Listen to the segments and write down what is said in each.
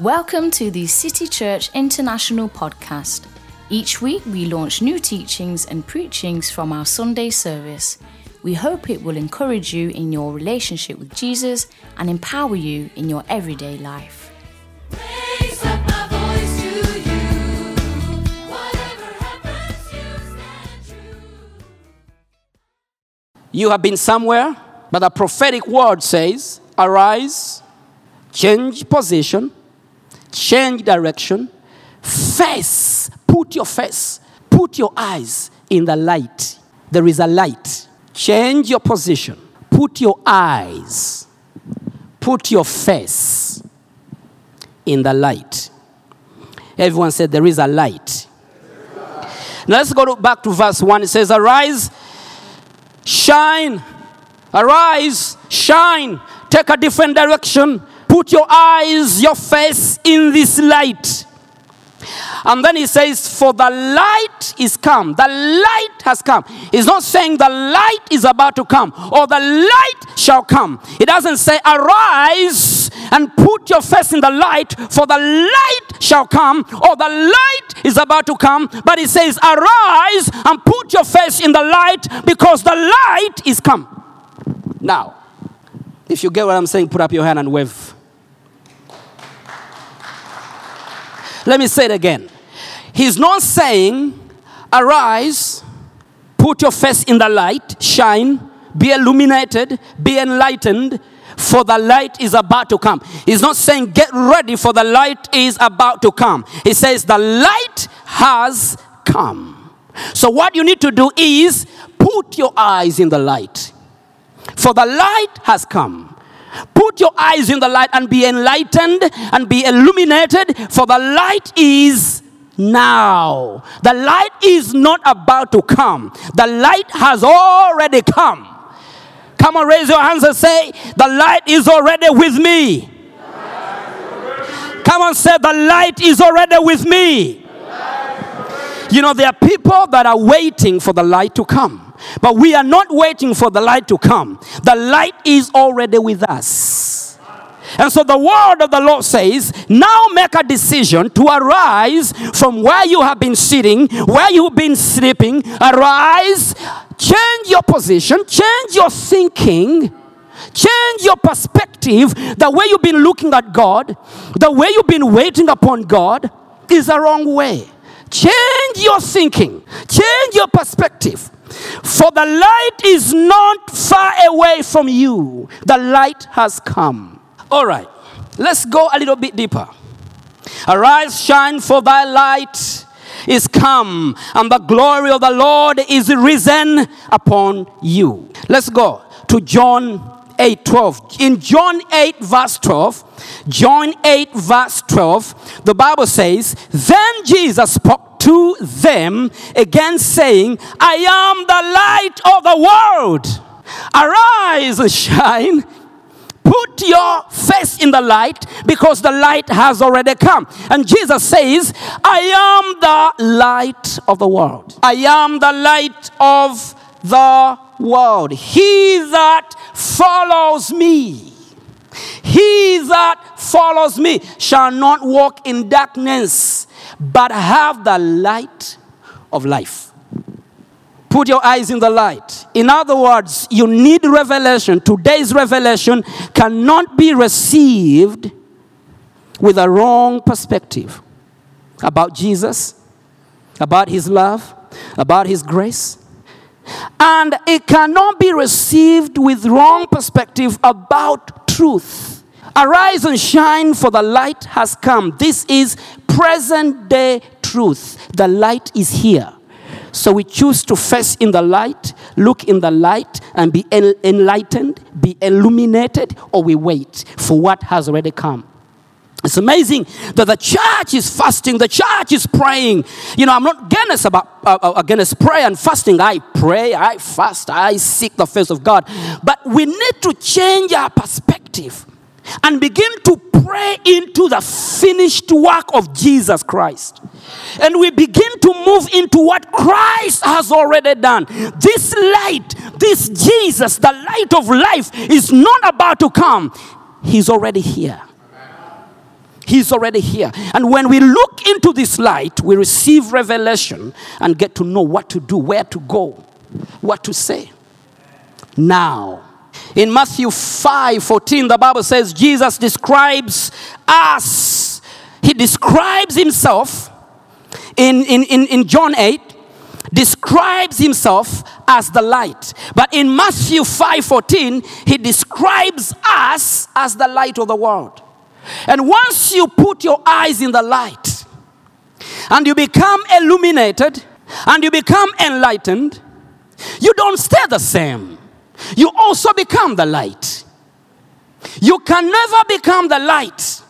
Welcome to the City Church International podcast. Each week we launch new teachings and preachings from our Sunday service. We hope it will encourage you in your relationship with Jesus and empower you in your everyday life. Raise up my voice to you. Whatever happens, you stand true. You have been somewhere, but a prophetic word says, arise, change position, change direction, face, put your face, put your eyes in the light. There is a light. Change your position, put your eyes, put your face in the light. Everyone said, There is a light. Now let's go to- back to verse 1. It says, Arise, shine, arise, shine, take a different direction, put your eyes, your face in this light. And then he says, For the light is come. The light has come. He's not saying the light is about to come or the light shall come. He doesn't say, Arise and put your face in the light, for the light shall come or the light is about to come. But he says, Arise and put your face in the light because the light is come. Now, if you get what I'm saying, put up your hand and wave. Let me say it again. He's not saying, arise, put your face in the light, shine, be illuminated, be enlightened, for the light is about to come. He's not saying, get ready, for the light is about to come. He says, the light has come. So, what you need to do is put your eyes in the light, for the light has come. Put your eyes in the light and be enlightened and be illuminated, for the light is now. The light is not about to come, the light has already come. Come on, raise your hands and say, The light is already with me. Come on, say, The light is already with me. You know, there are people that are waiting for the light to come, but we are not waiting for the light to come. The light is already with us. And so the word of the Lord says, now make a decision to arise from where you have been sitting, where you've been sleeping. Arise, change your position, change your thinking, change your perspective. The way you've been looking at God, the way you've been waiting upon God is the wrong way. Change your thinking, change your perspective. For the light is not far away from you, the light has come. All right, let's go a little bit deeper. Arise, shine, for thy light is come, and the glory of the Lord is risen upon you. Let's go to John 8 12. In John 8, verse 12, John 8, verse 12, the Bible says, Then Jesus spoke to them again, saying, I am the light of the world. Arise shine, Put your face in the light because the light has already come. And Jesus says, I am the light of the world. I am the light of the world. He that follows me, he that follows me shall not walk in darkness, but have the light of life. Put your eyes in the light. In other words, you need revelation. Today's revelation cannot be received with a wrong perspective about Jesus, about his love, about his grace. And it cannot be received with wrong perspective about truth. Arise and shine, for the light has come. This is present day truth. The light is here. So we choose to face in the light, look in the light, and be enlightened, be illuminated, or we wait for what has already come. It's amazing that the church is fasting, the church is praying. You know, I'm not against about uh, uh, against prayer and fasting. I pray, I fast, I seek the face of God. But we need to change our perspective and begin to pray into the finished work of Jesus Christ. And we begin to move into what Christ has already done. This light, this Jesus, the light of life, is not about to come, He's already here. He's already here. And when we look into this light, we receive revelation and get to know what to do, where to go, what to say. Now, in Matthew 5 14, the Bible says Jesus describes us, He describes Himself in, in, in, in John 8 describes himself as the light. But in Matthew 5:14, he describes us as the light of the world. And once you put your eyes in the light and you become illuminated and you become enlightened, you don't stay the same. You also become the light. You can never become the light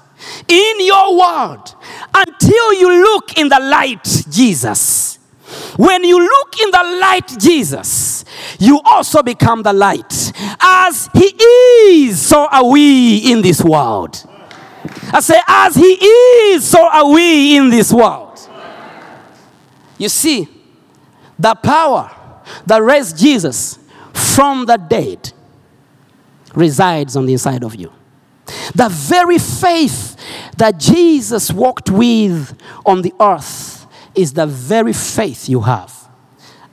in your world until you look in the light, Jesus. When you look in the light, Jesus, you also become the light. As He is, so are we in this world. I say, as He is, so are we in this world. You see, the power that raised Jesus from the dead resides on the inside of you. The very faith that Jesus walked with on the earth is the very faith you have.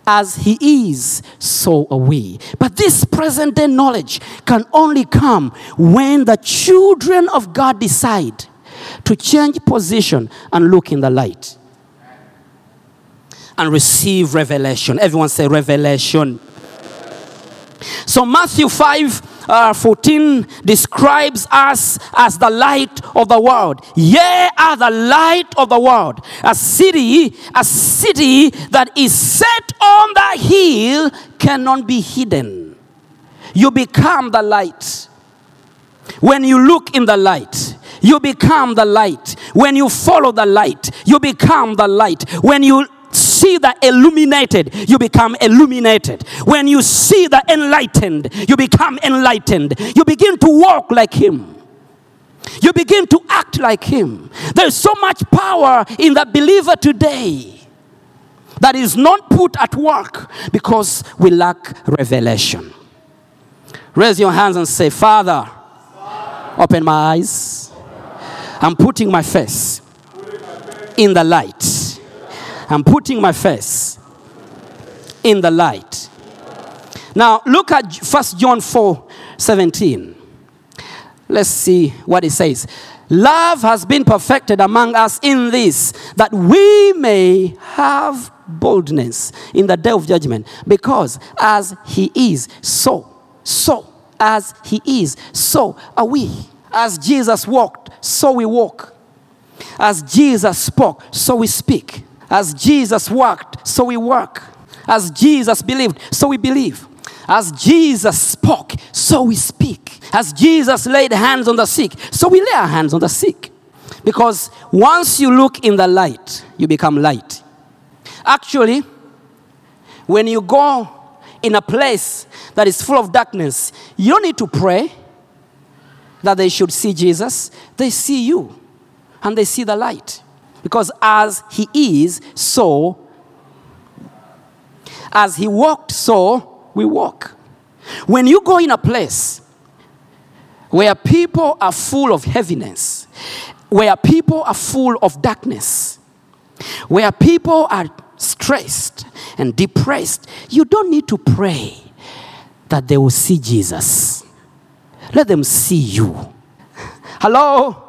As he is, so are we. But this present day knowledge can only come when the children of God decide to change position and look in the light and receive revelation. Everyone say revelation. So Matthew 5 uh, 14 describes us as the light of the world. Ye are the light of the world. A city, a city that is set on the hill cannot be hidden. You become the light. When you look in the light, you become the light. When you follow the light, you become the light. When you see the illuminated, you become illuminated. When you see the enlightened, you become enlightened. You begin to walk like Him. You begin to act like Him. There's so much power in the believer today that is not put at work because we lack revelation. Raise your hands and say, Father, open my eyes. I'm putting my face in the light. I'm putting my face in the light. Now, look at 1 John 4 17. Let's see what it says. Love has been perfected among us in this, that we may have boldness in the day of judgment. Because as He is, so, so, as He is, so are we. As Jesus walked, so we walk. As Jesus spoke, so we speak. As Jesus worked, so we work. As Jesus believed, so we believe. As Jesus spoke, so we speak. As Jesus laid hands on the sick, so we lay our hands on the sick. Because once you look in the light, you become light. Actually, when you go in a place that is full of darkness, you don't need to pray that they should see Jesus. They see you and they see the light. Because as he is, so, as he walked, so we walk. When you go in a place where people are full of heaviness, where people are full of darkness, where people are stressed and depressed, you don't need to pray that they will see Jesus. Let them see you. Hello?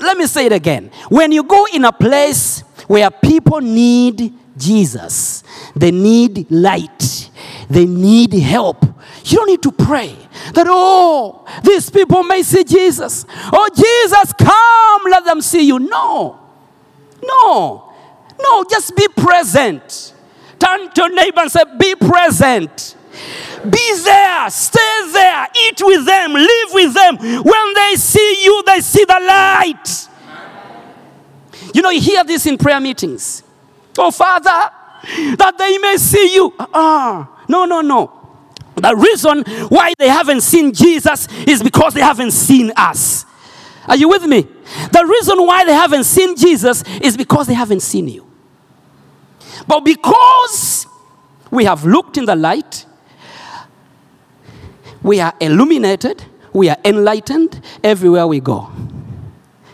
Let me say it again. When you go in a place where people need Jesus, they need light, they need help, you don't need to pray that, oh, these people may see Jesus. Oh, Jesus, come, let them see you. No. No. No, just be present. Turn to your neighbor and say, be present. Be there, stay there, eat with them, live with them. When they see you, they see the light. You know, you hear this in prayer meetings. Oh, Father, that they may see you. Ah, no, no, no. The reason why they haven't seen Jesus is because they haven't seen us. Are you with me? The reason why they haven't seen Jesus is because they haven't seen you. But because we have looked in the light, we are illuminated, we are enlightened everywhere we go.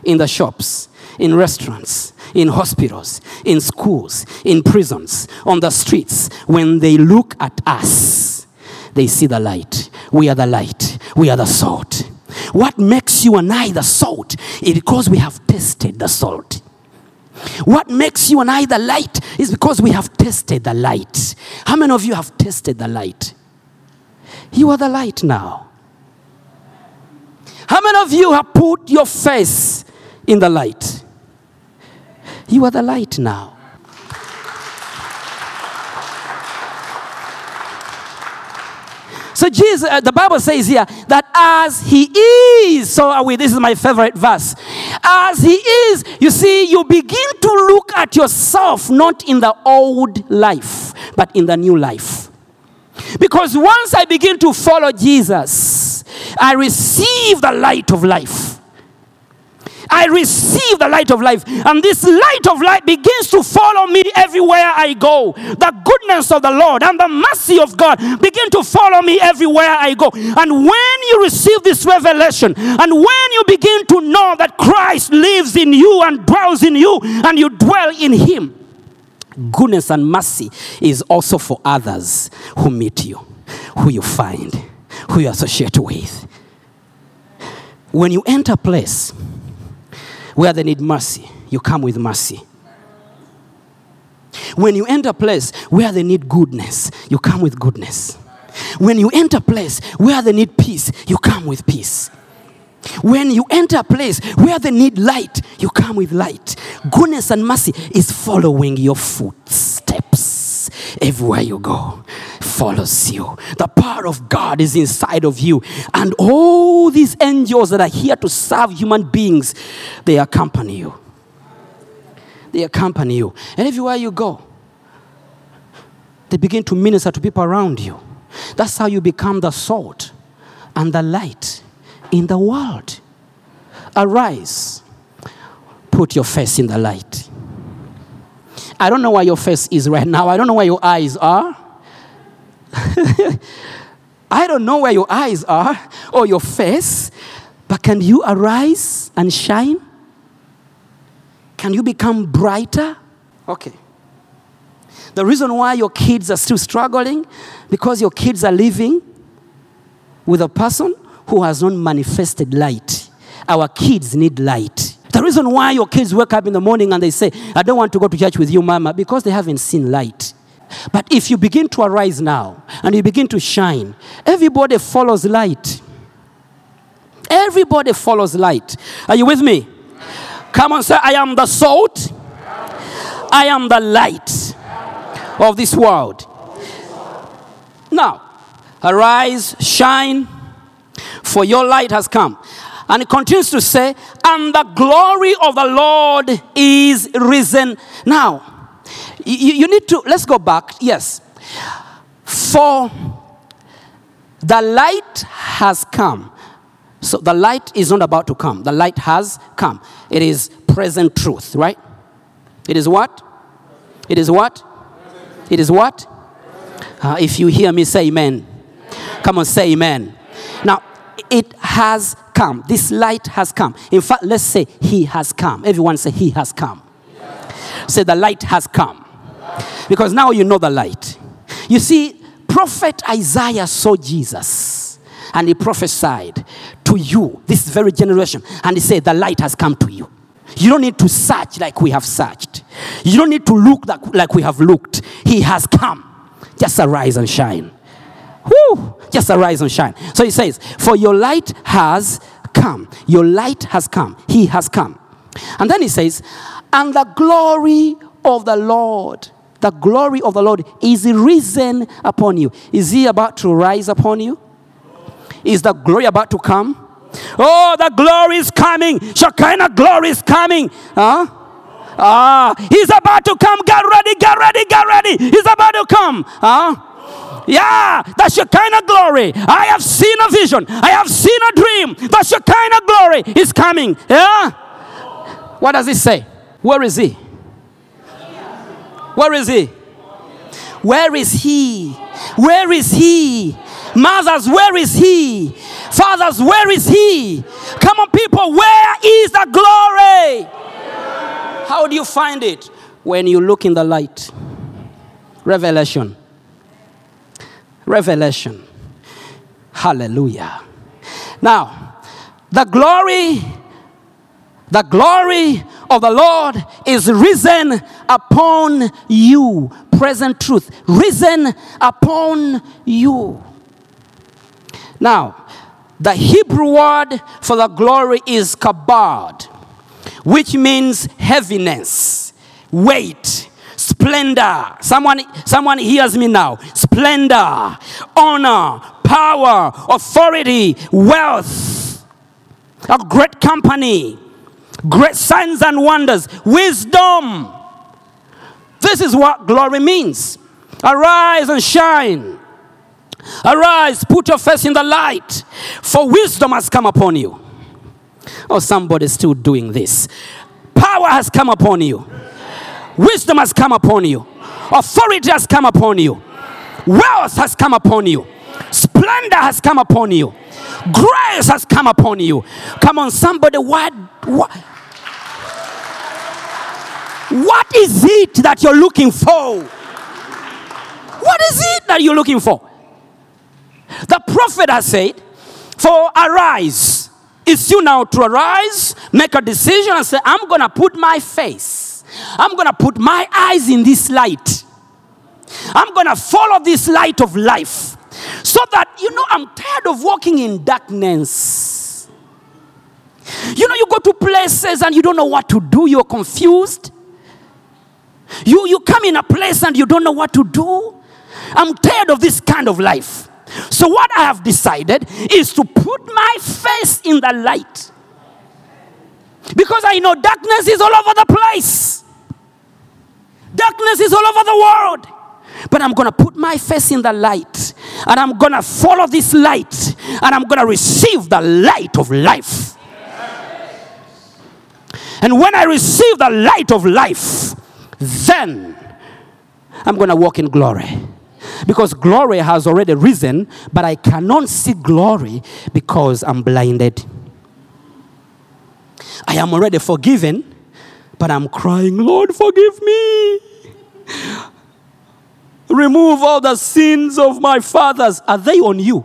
in the shops, in restaurants, in hospitals, in schools, in prisons, on the streets, when they look at us, they see the light. We are the light. We are the salt. What makes you and I the salt is because we have tasted the salt. What makes you and I the light is because we have tasted the light. How many of you have tasted the light? You are the light now. How many of you have put your face in the light? You are the light now. So Jesus, uh, the Bible says here that as He is, so are we. This is my favorite verse. As He is, you see, you begin to look at yourself not in the old life, but in the new life. Because once I begin to follow Jesus, I receive the light of life. I receive the light of life, and this light of life begins to follow me everywhere I go. The goodness of the Lord and the mercy of God begin to follow me everywhere I go. And when you receive this revelation, and when you begin to know that Christ lives in you and dwells in you, and you dwell in Him, goodness and mercy is also for others who meet you, who you find, who you associate with. When you enter a place where they need mercy, you come with mercy. When you enter a place where they need goodness, you come with goodness. When you enter a place where they need peace, you come with peace. When you enter a place where they need light, you come with light. Goodness and mercy is following your footsteps everywhere you go. Follows you. The power of God is inside of you. And all these angels that are here to serve human beings, they accompany you. They accompany you. And everywhere you go, they begin to minister to people around you. That's how you become the salt and the light in the world. Arise, put your face in the light. I don't know where your face is right now. I don't know where your eyes are. I don't know where your eyes are or your face, but can you arise and shine? Can you become brighter? Okay. The reason why your kids are still struggling because your kids are living with a person who has not manifested light. Our kids need light. The reason why your kids wake up in the morning and they say, I don't want to go to church with you, mama, because they haven't seen light. But if you begin to arise now and you begin to shine, everybody follows light. Everybody follows light. Are you with me? Come on, say, I am the salt, I am the light of this world. Now, arise, shine, for your light has come. And it continues to say, and the glory of the Lord is risen. Now, you, you need to, let's go back. Yes. For the light has come. So the light is not about to come. The light has come. It is present truth, right? It is what? It is what? It is what? Uh, if you hear me say amen. Come on, say amen. It has come. This light has come. In fact, let's say he has come. Everyone say he has come. Say the light has come. Because now you know the light. You see, prophet Isaiah saw Jesus and he prophesied to you, this very generation, and he said, The light has come to you. You don't need to search like we have searched. You don't need to look like we have looked. He has come. Just arise and shine. Whoo! Just arise and shine. So he says, For your light has come. Your light has come. He has come. And then he says, And the glory of the Lord, the glory of the Lord is risen upon you. Is he about to rise upon you? Is the glory about to come? Oh, the glory is coming. Shekinah glory is coming. Huh? Ah, he's about to come. Get ready, get ready, get ready. He's about to come. Huh? Yeah, that's your kind of glory. I have seen a vision. I have seen a dream. That's your kind of glory is coming. Yeah? What does it say? Where is he? Where is he? Where is he? Where is he? Mothers, where is he? Fathers, where is He? Come on, people, where is the glory? How do you find it? When you look in the light. Revelation. Revelation. Hallelujah. Now, the glory, the glory of the Lord is risen upon you. Present truth. Risen upon you. Now, the Hebrew word for the glory is kabod, which means heaviness, weight, splendor. Someone, someone hears me now. Splendor, honor, power, authority, wealth, a great company, great signs and wonders, wisdom. This is what glory means. Arise and shine. Arise, put your face in the light, for wisdom has come upon you. Oh, somebody's still doing this. Power has come upon you. Wisdom has come upon you. Authority has come upon you. Wealth has come upon you. Splendor has come upon you. Grace has come upon you. Come on, somebody, what, what, what is it that you're looking for? What is it that you're looking for? The prophet has said, For arise. It's you now to arise, make a decision, and say, I'm going to put my face, I'm going to put my eyes in this light. I'm going to follow this light of life. So that, you know, I'm tired of walking in darkness. You know, you go to places and you don't know what to do, you're confused. You, you come in a place and you don't know what to do. I'm tired of this kind of life. So, what I have decided is to put my face in the light. Because I know darkness is all over the place, darkness is all over the world. But I'm going to put my face in the light and I'm going to follow this light and I'm going to receive the light of life. And when I receive the light of life, then I'm going to walk in glory. Because glory has already risen, but I cannot see glory because I'm blinded. I am already forgiven, but I'm crying, Lord, forgive me. Remove all the sins of my fathers. Are they on you?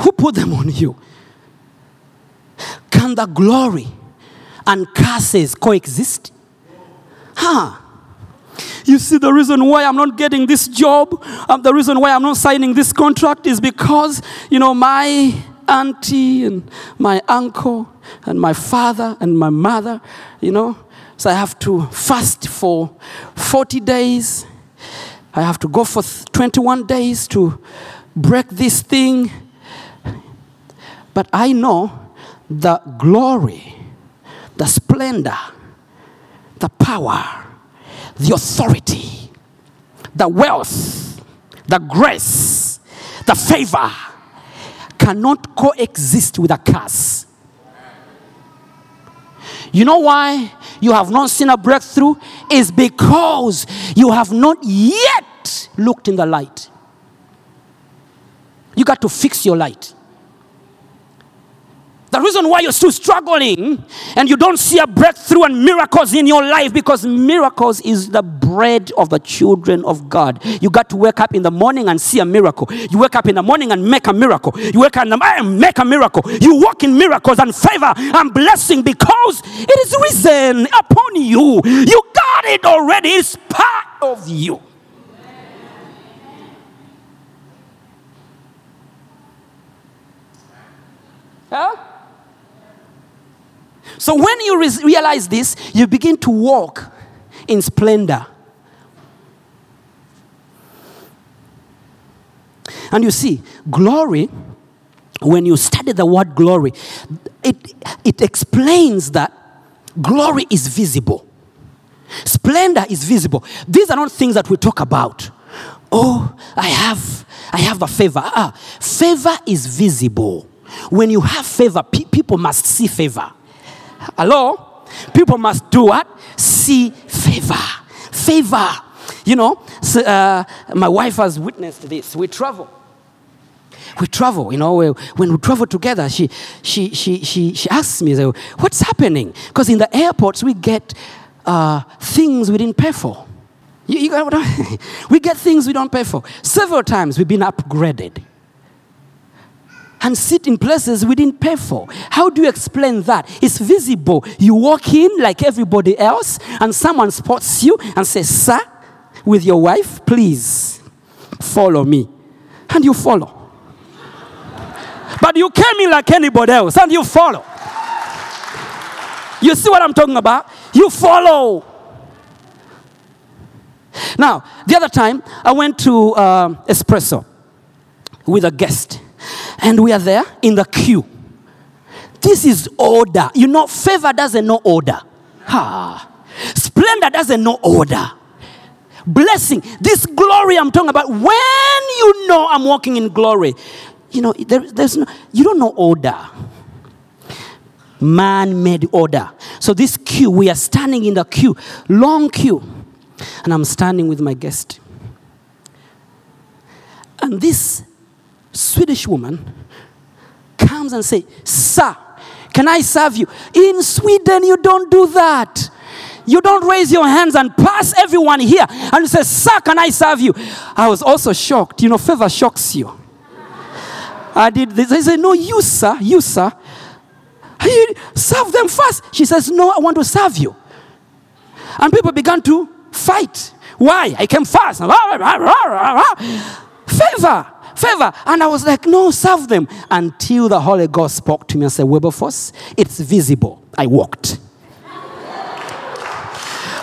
Who put them on you? Can the glory and curses coexist? Huh? You see, the reason why I'm not getting this job, um, the reason why I'm not signing this contract is because, you know, my auntie and my uncle and my father and my mother, you know, so I have to fast for 40 days. I have to go for 21 days to break this thing. But I know the glory, the splendor, the power, the authority, the wealth, the grace, the favor cannot coexist with a curse. You know why you have not seen a breakthrough? Is because you have not yet looked in the light. You got to fix your light. The reason why you're still struggling and you don't see a breakthrough and miracles in your life because miracles is the bread of the children of God. You got to wake up in the morning and see a miracle. You wake up in the morning and make a miracle. You wake up in the morning and make a miracle. You walk in miracles and favor and blessing because it is risen upon you. You got it already. It's part of you. Huh? So when you re- realize this, you begin to walk in splendor. And you see, glory, when you study the word glory, it, it explains that glory is visible. Splendor is visible. These are not things that we talk about. Oh, I have, I have a favor. Ah, favor is visible. When you have favor, pe- people must see favor. Hello? People must do what? See favor. Favor. You know, so, uh, my wife has witnessed this. We travel. we travel, you know, we- when we travel together, she, she, she, she, she asks me, what's happening? Because in the airports, we get uh, things we didn't pay for. You, you we get things we don't pay for. Several times we've been upgraded and sit in places we didn't pay for. How do you explain that? It's visible. You walk in like everybody else, and someone spots you and says, Sir, with your wife, please follow me. And you follow. But you came in like anybody else, and you follow. You see what I'm talking about? You follow. Now, the other time, I went to uh, Espresso with a guest, and we are there in the queue. This is order. You know, favor doesn't know order. Ha. Splendor doesn't know order. Blessing, this glory I'm talking about, when you know I'm walking in glory, you know, there, there's no, you don't know order. Man made order. So, this queue, we are standing in the queue, long queue, and I'm standing with my guest. And this Swedish woman comes and say, "Sir, can I serve you?" In Sweden, you don't do that. You don't raise your hands and pass everyone here and you say, "Sir, can I serve you?" I was also shocked. You know, favor shocks you. I did this. I said, "No, you, sir, you, sir." "Hey, serve them first. She says, "No, I want to serve you." And people began to fight. Why? I came first. Favor, favor. And I was like, no, serve them. Until the Holy Ghost spoke to me and said, Wilberforce, it's visible. I walked.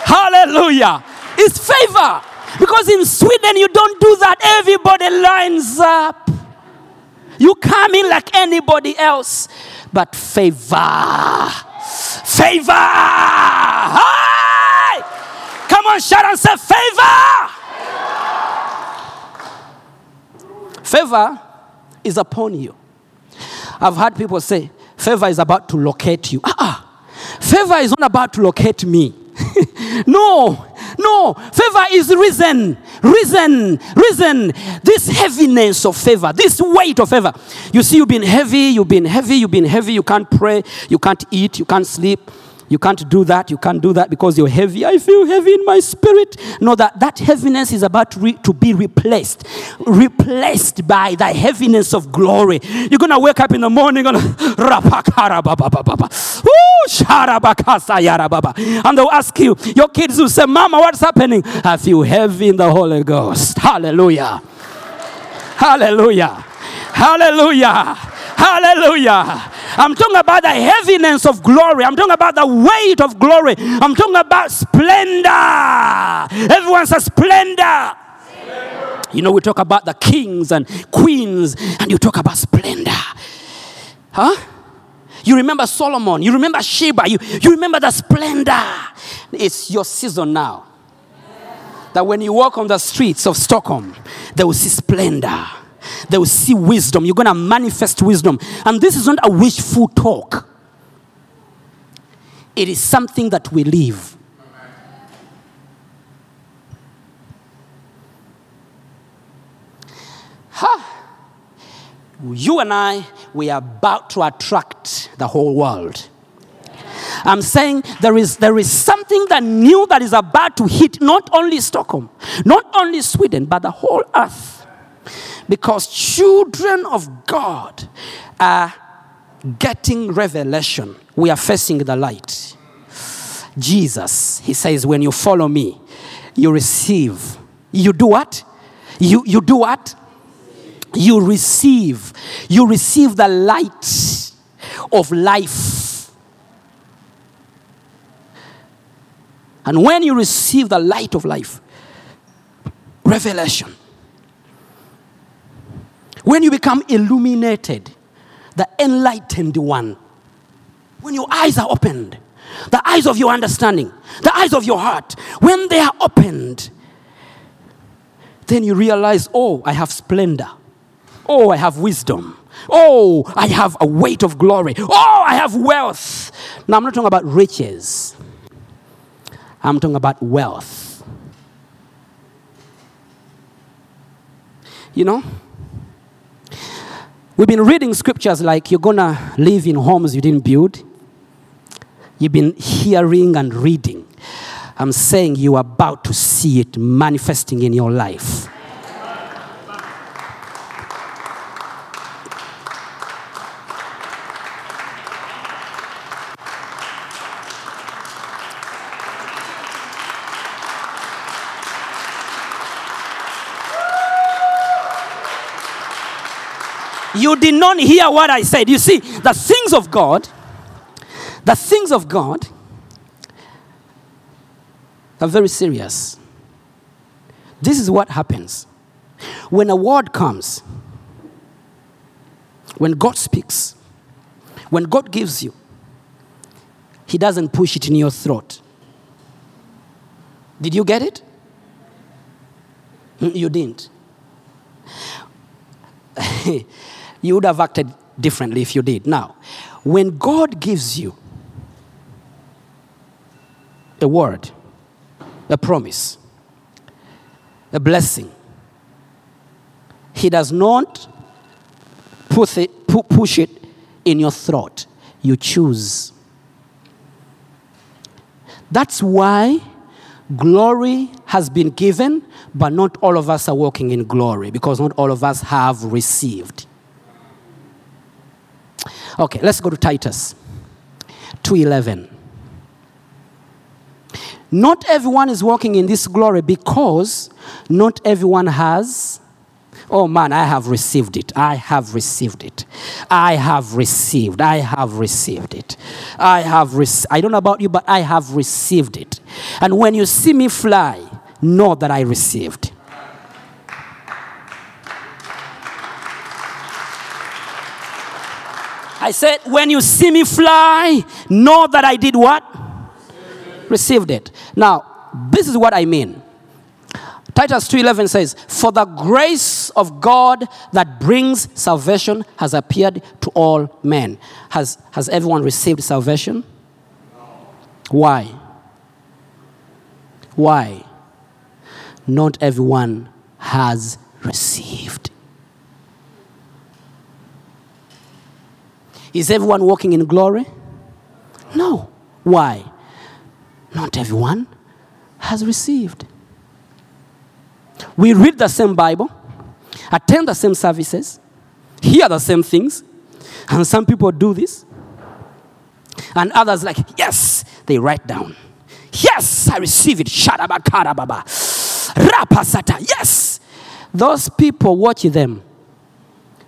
Hallelujah. It's favor. Because in Sweden, you don't do that. Everybody lines up. You come in like anybody else. But favor. Favor. Hey! Come on, shout and say favor. Favor is upon you. I've heard people say, favor is about to locate you. Ah, ah. favor is not about to locate me. no, no. Favor is risen, risen, risen. This heaviness of favor, this weight of favor. You see, you've been heavy, you've been heavy, you've been heavy. You can't pray, you can't eat, you can't sleep. You can't do that. You can't do that because you're heavy. I feel heavy in my spirit. No, that, that heaviness is about to, re- to be replaced. Replaced by the heaviness of glory. You're going to wake up in the morning sharabakasayarababa. and they'll ask you, your kids will say, Mama, what's happening? I feel heavy in the Holy Ghost. Hallelujah. Hallelujah. Hallelujah. Hallelujah. I'm talking about the heaviness of glory. I'm talking about the weight of glory. I'm talking about splendor. Everyone says splendor. You know, we talk about the kings and queens, and you talk about splendor. Huh? You remember Solomon, you remember Sheba, you, you remember the splendor. It's your season now. That when you walk on the streets of Stockholm, they will see splendor. They will see wisdom. You're going to manifest wisdom. And this is not a wishful talk, it is something that we live. Ha! You and I, we are about to attract the whole world. I'm saying there is, there is something that new that is about to hit not only Stockholm, not only Sweden, but the whole earth. Because children of God are getting revelation. We are facing the light. Jesus, he says, when you follow me, you receive. You do what? You, you do what? You receive. You receive the light of life. And when you receive the light of life, revelation, when you become illuminated, the enlightened one, when your eyes are opened, the eyes of your understanding, the eyes of your heart, when they are opened, then you realize, oh, I have splendor. Oh, I have wisdom. Oh, I have a weight of glory. Oh, I have wealth. Now, I'm not talking about riches, I'm talking about wealth. You know, We've been reading scriptures like you're gonna live in homes you didn't build. You've been hearing and reading. I'm saying you are about to see it manifesting in your life. You did not hear what I said. You see, the things of God, the things of God are very serious. This is what happens. When a word comes, when God speaks, when God gives you, He doesn't push it in your throat. Did you get it? Mm, You didn't. you would have acted differently if you did. Now, when God gives you a word, a promise, a blessing, He does not put it, pu- push it in your throat. You choose. That's why glory has been given, but not all of us are walking in glory because not all of us have received. Okay, let's go to Titus 2:11. Not everyone is walking in this glory because not everyone has Oh man, I have received it. I have received it. I have received. I have received it. I have rec- I don't know about you, but I have received it. And when you see me fly, know that I received. I said, when you see me fly, know that I did what? Received it. Now, this is what I mean. Titus 2:11 says, "For the grace of God that brings salvation has appeared to all men." Has has everyone received salvation? Why? Why? Not everyone has received. Is everyone walking in glory? No. Why? Not everyone has received. We read the same Bible, attend the same services, hear the same things, and some people do this. And others, like, yes, they write down. Yes, I receive it. Shadabakarababa. Rapasata. Yes. Those people, watch them.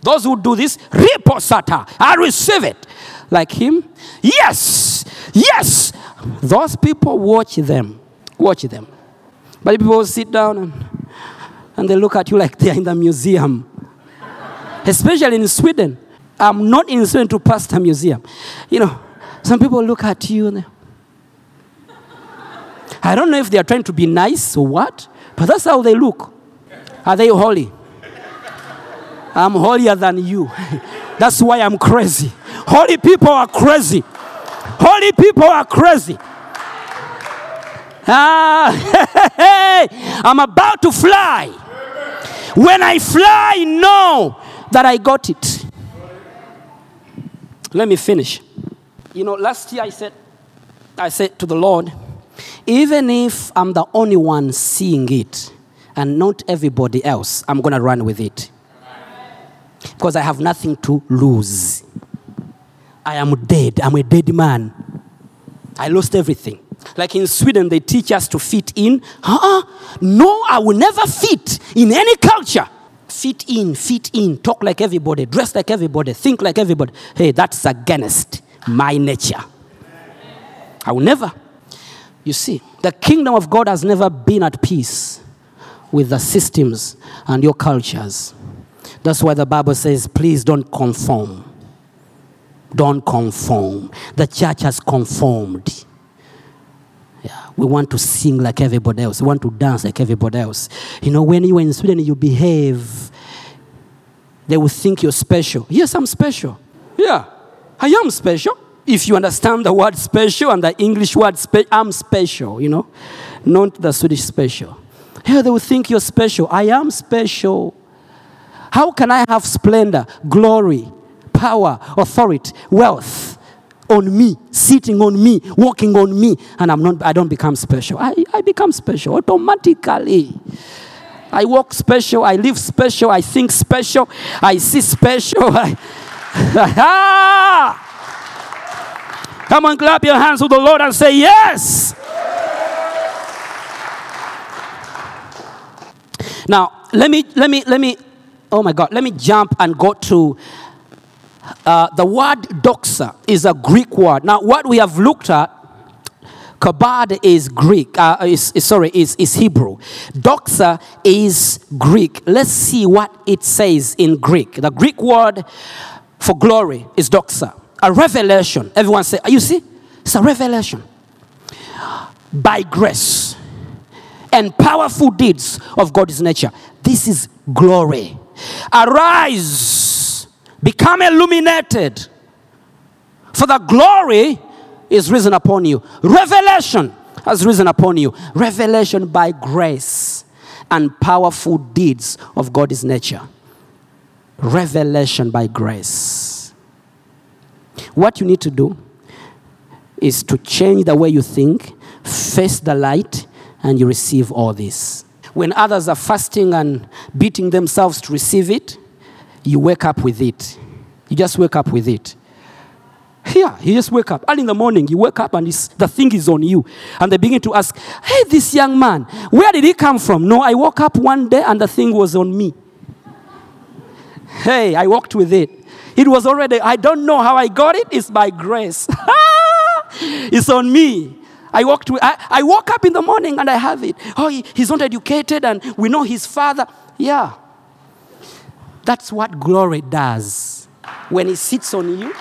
Those who do this, riposata. I receive it. Like him. Yes. Yes. Those people, watch them. Watch them. But people sit down and, and they look at you like they're in the museum. Especially in Sweden. I'm not in Sweden to pastor museum. You know, some people look at you and I don't know if they are trying to be nice or what, but that's how they look. Are they holy? I'm holier than you. That's why I'm crazy. Holy people are crazy. Holy people are crazy. Ah, I'm about to fly. When I fly, know that I got it. Let me finish. You know, last year I said, I said to the Lord, even if I'm the only one seeing it and not everybody else, I'm going to run with it. Because I have nothing to lose. I am dead. I'm a dead man. I lost everything. Like in Sweden, they teach us to fit in. Uh-uh. No, I will never fit in any culture. Fit in, fit in, talk like everybody, dress like everybody, think like everybody. Hey, that's against my nature. I will never. You see, the kingdom of God has never been at peace with the systems and your cultures. That's why the Bible says, please don't conform. Don't conform. The church has conformed. Yeah, we want to sing like everybody else. We want to dance like everybody else. You know, when you are in Sweden, you behave. They will think you're special. Yes, I'm special. Yeah, I am special. If you understand the word special and the English word special, I'm special, you know, not the Swedish special. Yeah, they will think you're special. I am special. How can I have splendor, glory, power, authority, wealth on me, sitting on me, walking on me, and I'm not, I don't become special? I, I become special automatically. I walk special, I live special, I think special, I see special. I- Come on, clap your hands to the Lord and say, Yes. Now, let me, let me, let me, oh my God, let me jump and go to uh, the word doxa is a Greek word. Now, what we have looked at, kabad is Greek, uh, is, is- sorry, is, is Hebrew. Doxa is Greek. Let's see what it says in Greek. The Greek word for glory is doxa, a revelation. Everyone say, you see, it's a revelation by grace and powerful deeds of God's nature. This is glory. Arise, become illuminated, for the glory is risen upon you. Revelation has risen upon you. Revelation by grace and powerful deeds of God's nature. Revelation by grace. What you need to do is to change the way you think, face the light, and you receive all this. When others are fasting and beating themselves to receive it, you wake up with it. You just wake up with it. Yeah, you just wake up. Early in the morning, you wake up and the thing is on you. And they begin to ask, Hey, this young man, where did he come from? No, I woke up one day and the thing was on me. Hey, I walked with it. It was already, I don't know how I got it, it's by grace. it's on me. I walked I, I woke up in the morning and I have it. Oh, he- he's not educated and we know his father. Yeah. That's what glory does. When it sits on you,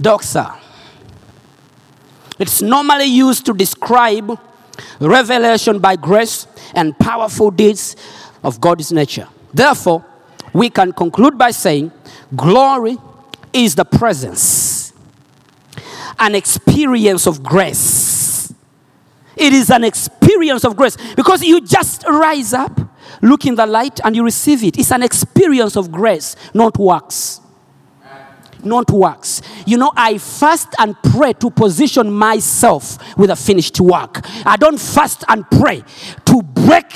doxa. It's normally used to describe revelation by grace and powerful deeds of God's nature. Therefore, we can conclude by saying glory is the presence, an experience of grace. It is an experience of grace because you just rise up, look in the light, and you receive it. It's an experience of grace, not works not works. You know, I fast and pray to position myself with a finished work. I don't fast and pray to break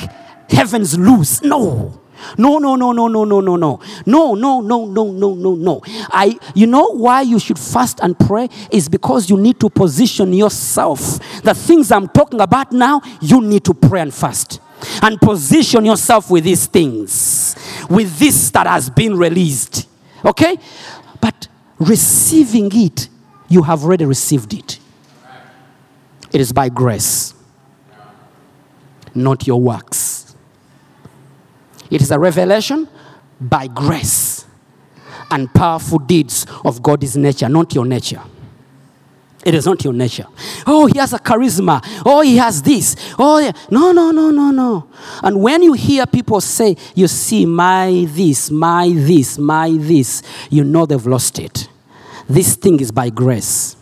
heavens loose. No. No, no, no, no, no, no, no, no. No, no, no, no, no, no, no. I you know why you should fast and pray is because you need to position yourself. The things I'm talking about now, you need to pray and fast. And position yourself with these things. With this that has been released. Okay? But receiving it, you have already received it. It is by grace, not your works. It is a revelation by grace and powerful deeds of God's nature, not your nature. It is not your nature. Oh, he has a charisma. Oh, he has this. Oh, yeah. no, no, no, no, no. And when you hear people say, you see, my this, my this, my this, you know they've lost it. This thing is by grace.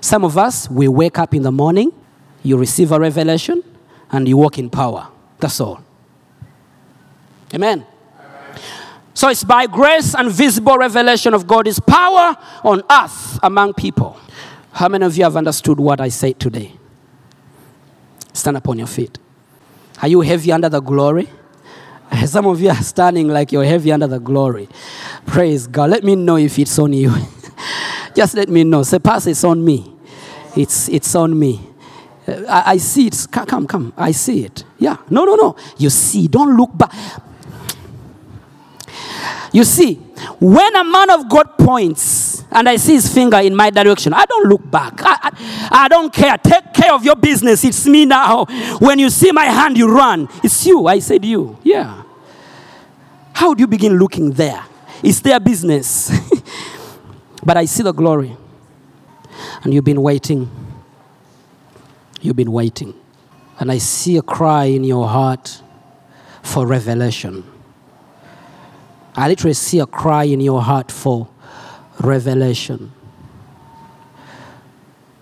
Some of us, we wake up in the morning, you receive a revelation, and you walk in power. That's all. Amen. So it's by grace and visible revelation of God's power on earth among people. How many of you have understood what I said today? Stand up on your feet. Are you heavy under the glory? Some of you are standing like you're heavy under the glory. Praise God. Let me know if it's on you. Just let me know. Say, Pastor, it's on me. It's, it's on me. Uh, I, I see it. Come, come. I see it. Yeah. No, no, no. You see. Don't look back. You see, when a man of God points and I see his finger in my direction, I don't look back. I, I, I don't care. Take care of your business. It's me now. When you see my hand, you run. It's you. I said you. Yeah. How do you begin looking there? It's their business. but I see the glory. And you've been waiting. You've been waiting. And I see a cry in your heart for revelation. I literally see a cry in your heart for revelation.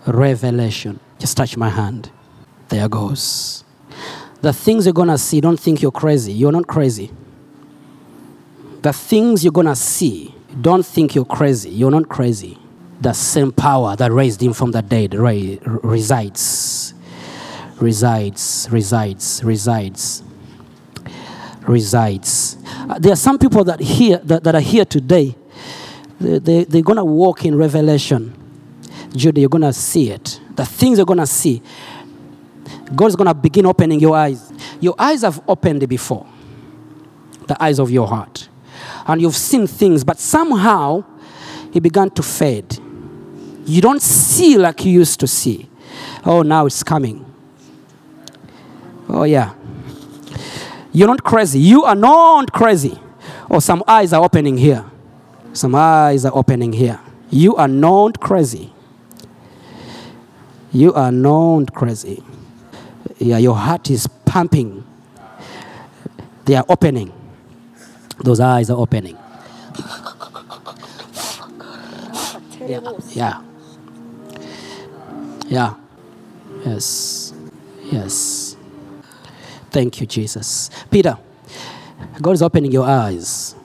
Revelation. Just touch my hand. There goes. The things you're going to see, don't think you're crazy. You're not crazy. The things you're going to see, don't think you're crazy. You're not crazy. The same power that raised him from the dead re- resides. Resides, resides, resides, resides. Uh, there are some people that, here, that, that are here today, they, they, they're going to walk in revelation. Judy, you're going to see it. The things you're going to see, God's going to begin opening your eyes. Your eyes have opened before, the eyes of your heart. And you've seen things, but somehow it began to fade. You don't see like you used to see. Oh, now it's coming. Oh, yeah. You're not crazy. You are not crazy. Or some eyes are opening here. Some eyes are opening here. You are not crazy. You are not crazy. Yeah, your heart is pumping. They are opening. Those eyes are opening. Yeah. Yeah. Yeah. Yes. Yes. Thank you, Jesus. Peter, God is opening your eyes.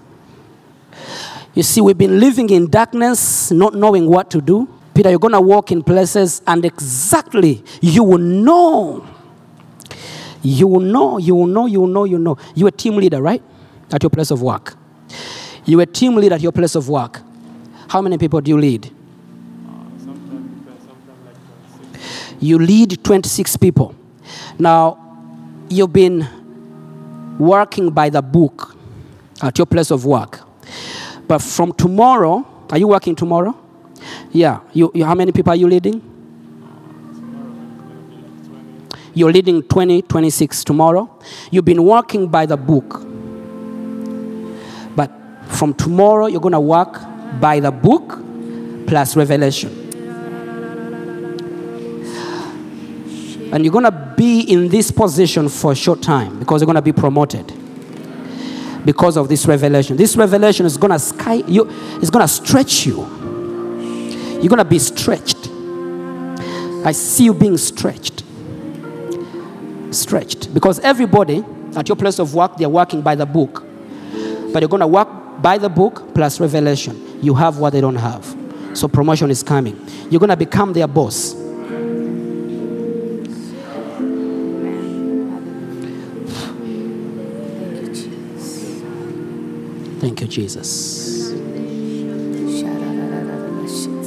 You see, we've been living in darkness, not knowing what to do. Peter, you're going to walk in places and exactly you will know. You will know, you will know, you will know, you know. You're a team leader, right? At your place of work. You're a team leader at your place of work. How many people do you lead? You lead 26 people. Now, you've been working by the book at your place of work. But from tomorrow, are you working tomorrow? Yeah. You, you, how many people are you leading? You're leading 20, 26 tomorrow. You've been working by the book. But from tomorrow, you're going to work by the book plus revelation. And you're going to be in this position for a short time because you're going to be promoted because of this revelation. This revelation is going to sky you, it's going to stretch you. You're going to be stretched. I see you being stretched. Stretched. Because everybody at your place of work, they're working by the book. But you're going to work by the book plus revelation. You have what they don't have. So promotion is coming. You're going to become their boss. Thank you, Jesus.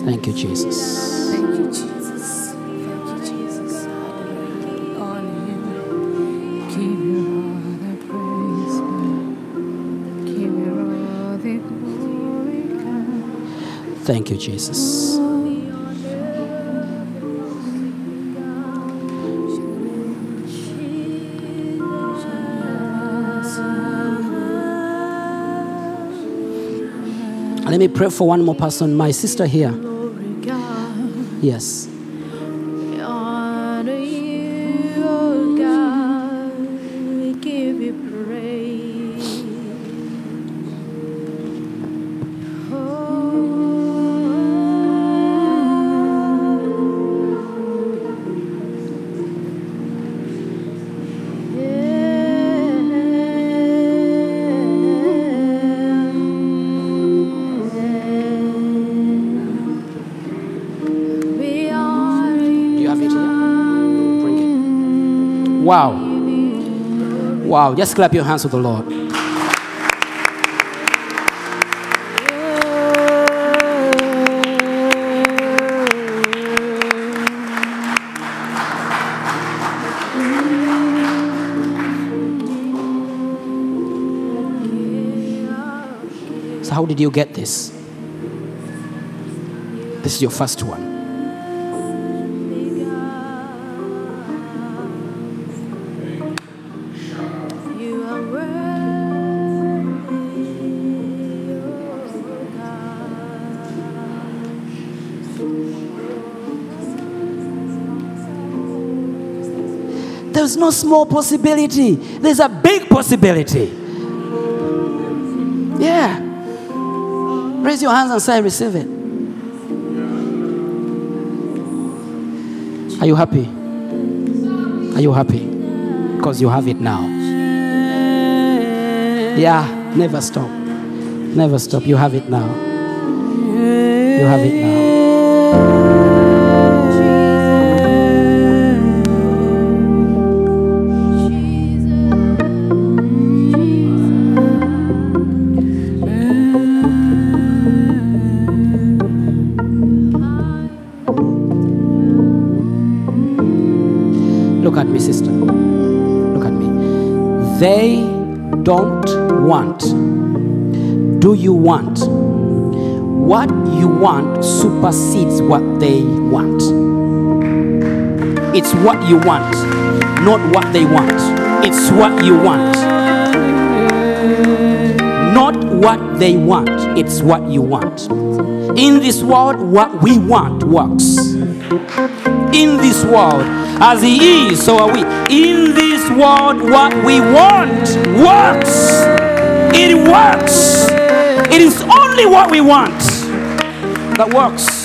Thank you, Jesus. Thank you, Jesus. Thank you, Jesus. You. Thank you, Jesus. Me pray for one more person. My sister here. Yes. Wow. Just clap your hands to the Lord. So, how did you get this? This is your first one. There's no small possibility. There's a big possibility. Yeah. Raise your hands and say, receive it. Are you happy? Are you happy? Because you have it now. Yeah, never stop. Never stop. You have it now. You have it now. Want. Do you want? What you want supersedes what they want. It's what you want, not what they want. It's what you want. Not what they want, it's what you want. In this world, what we want works in this world. As He is, so are we. In this world, what we want works. It works. It is only what we want that works.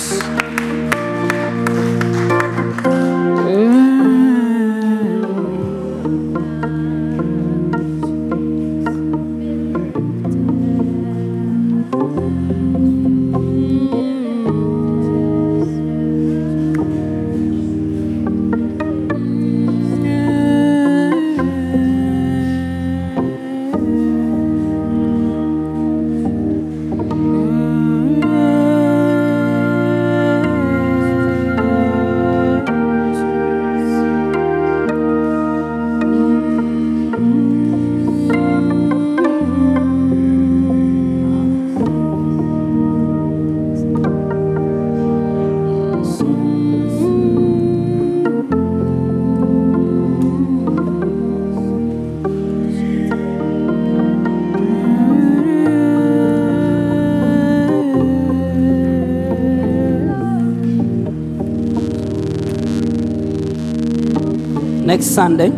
Next Sunday,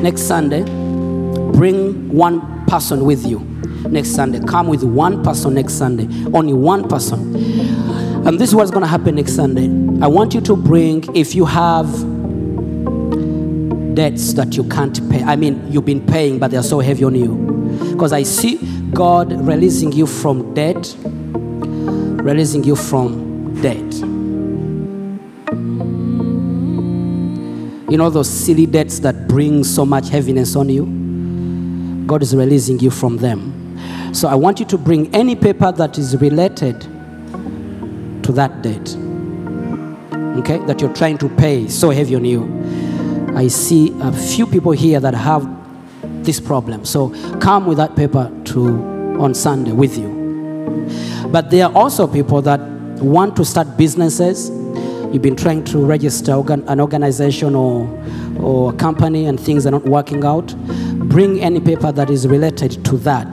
next Sunday, bring one person with you. Next Sunday, come with one person next Sunday. Only one person. And this is what's going to happen next Sunday. I want you to bring, if you have debts that you can't pay, I mean, you've been paying, but they're so heavy on you. Because I see God releasing you from debt, releasing you from debt. You know those silly debts that bring so much heaviness on you? God is releasing you from them. So I want you to bring any paper that is related to that debt. Okay? That you're trying to pay so heavy on you. I see a few people here that have this problem. So come with that paper to on Sunday with you. But there are also people that want to start businesses. You've been trying to register an organization or, or a company and things are not working out. Bring any paper that is related to that.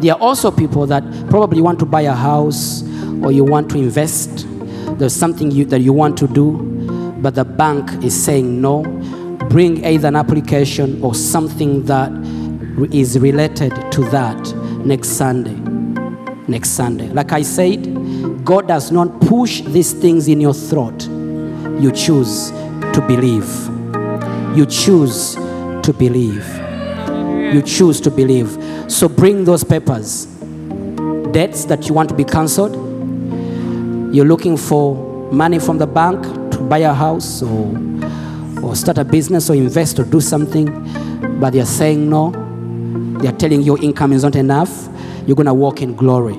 There are also people that probably want to buy a house or you want to invest. There's something you, that you want to do, but the bank is saying no. Bring either an application or something that is related to that next Sunday. Next Sunday. Like I said, God does not push these things in your throat. You choose to believe. You choose to believe. You choose to believe. So bring those papers. Debts that you want to be cancelled. You're looking for money from the bank to buy a house or, or start a business or invest or do something, but they're saying no. They're telling you your income is not enough. You're going to walk in glory,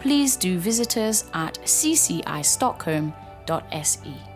please do visit us at ccistockholm.se.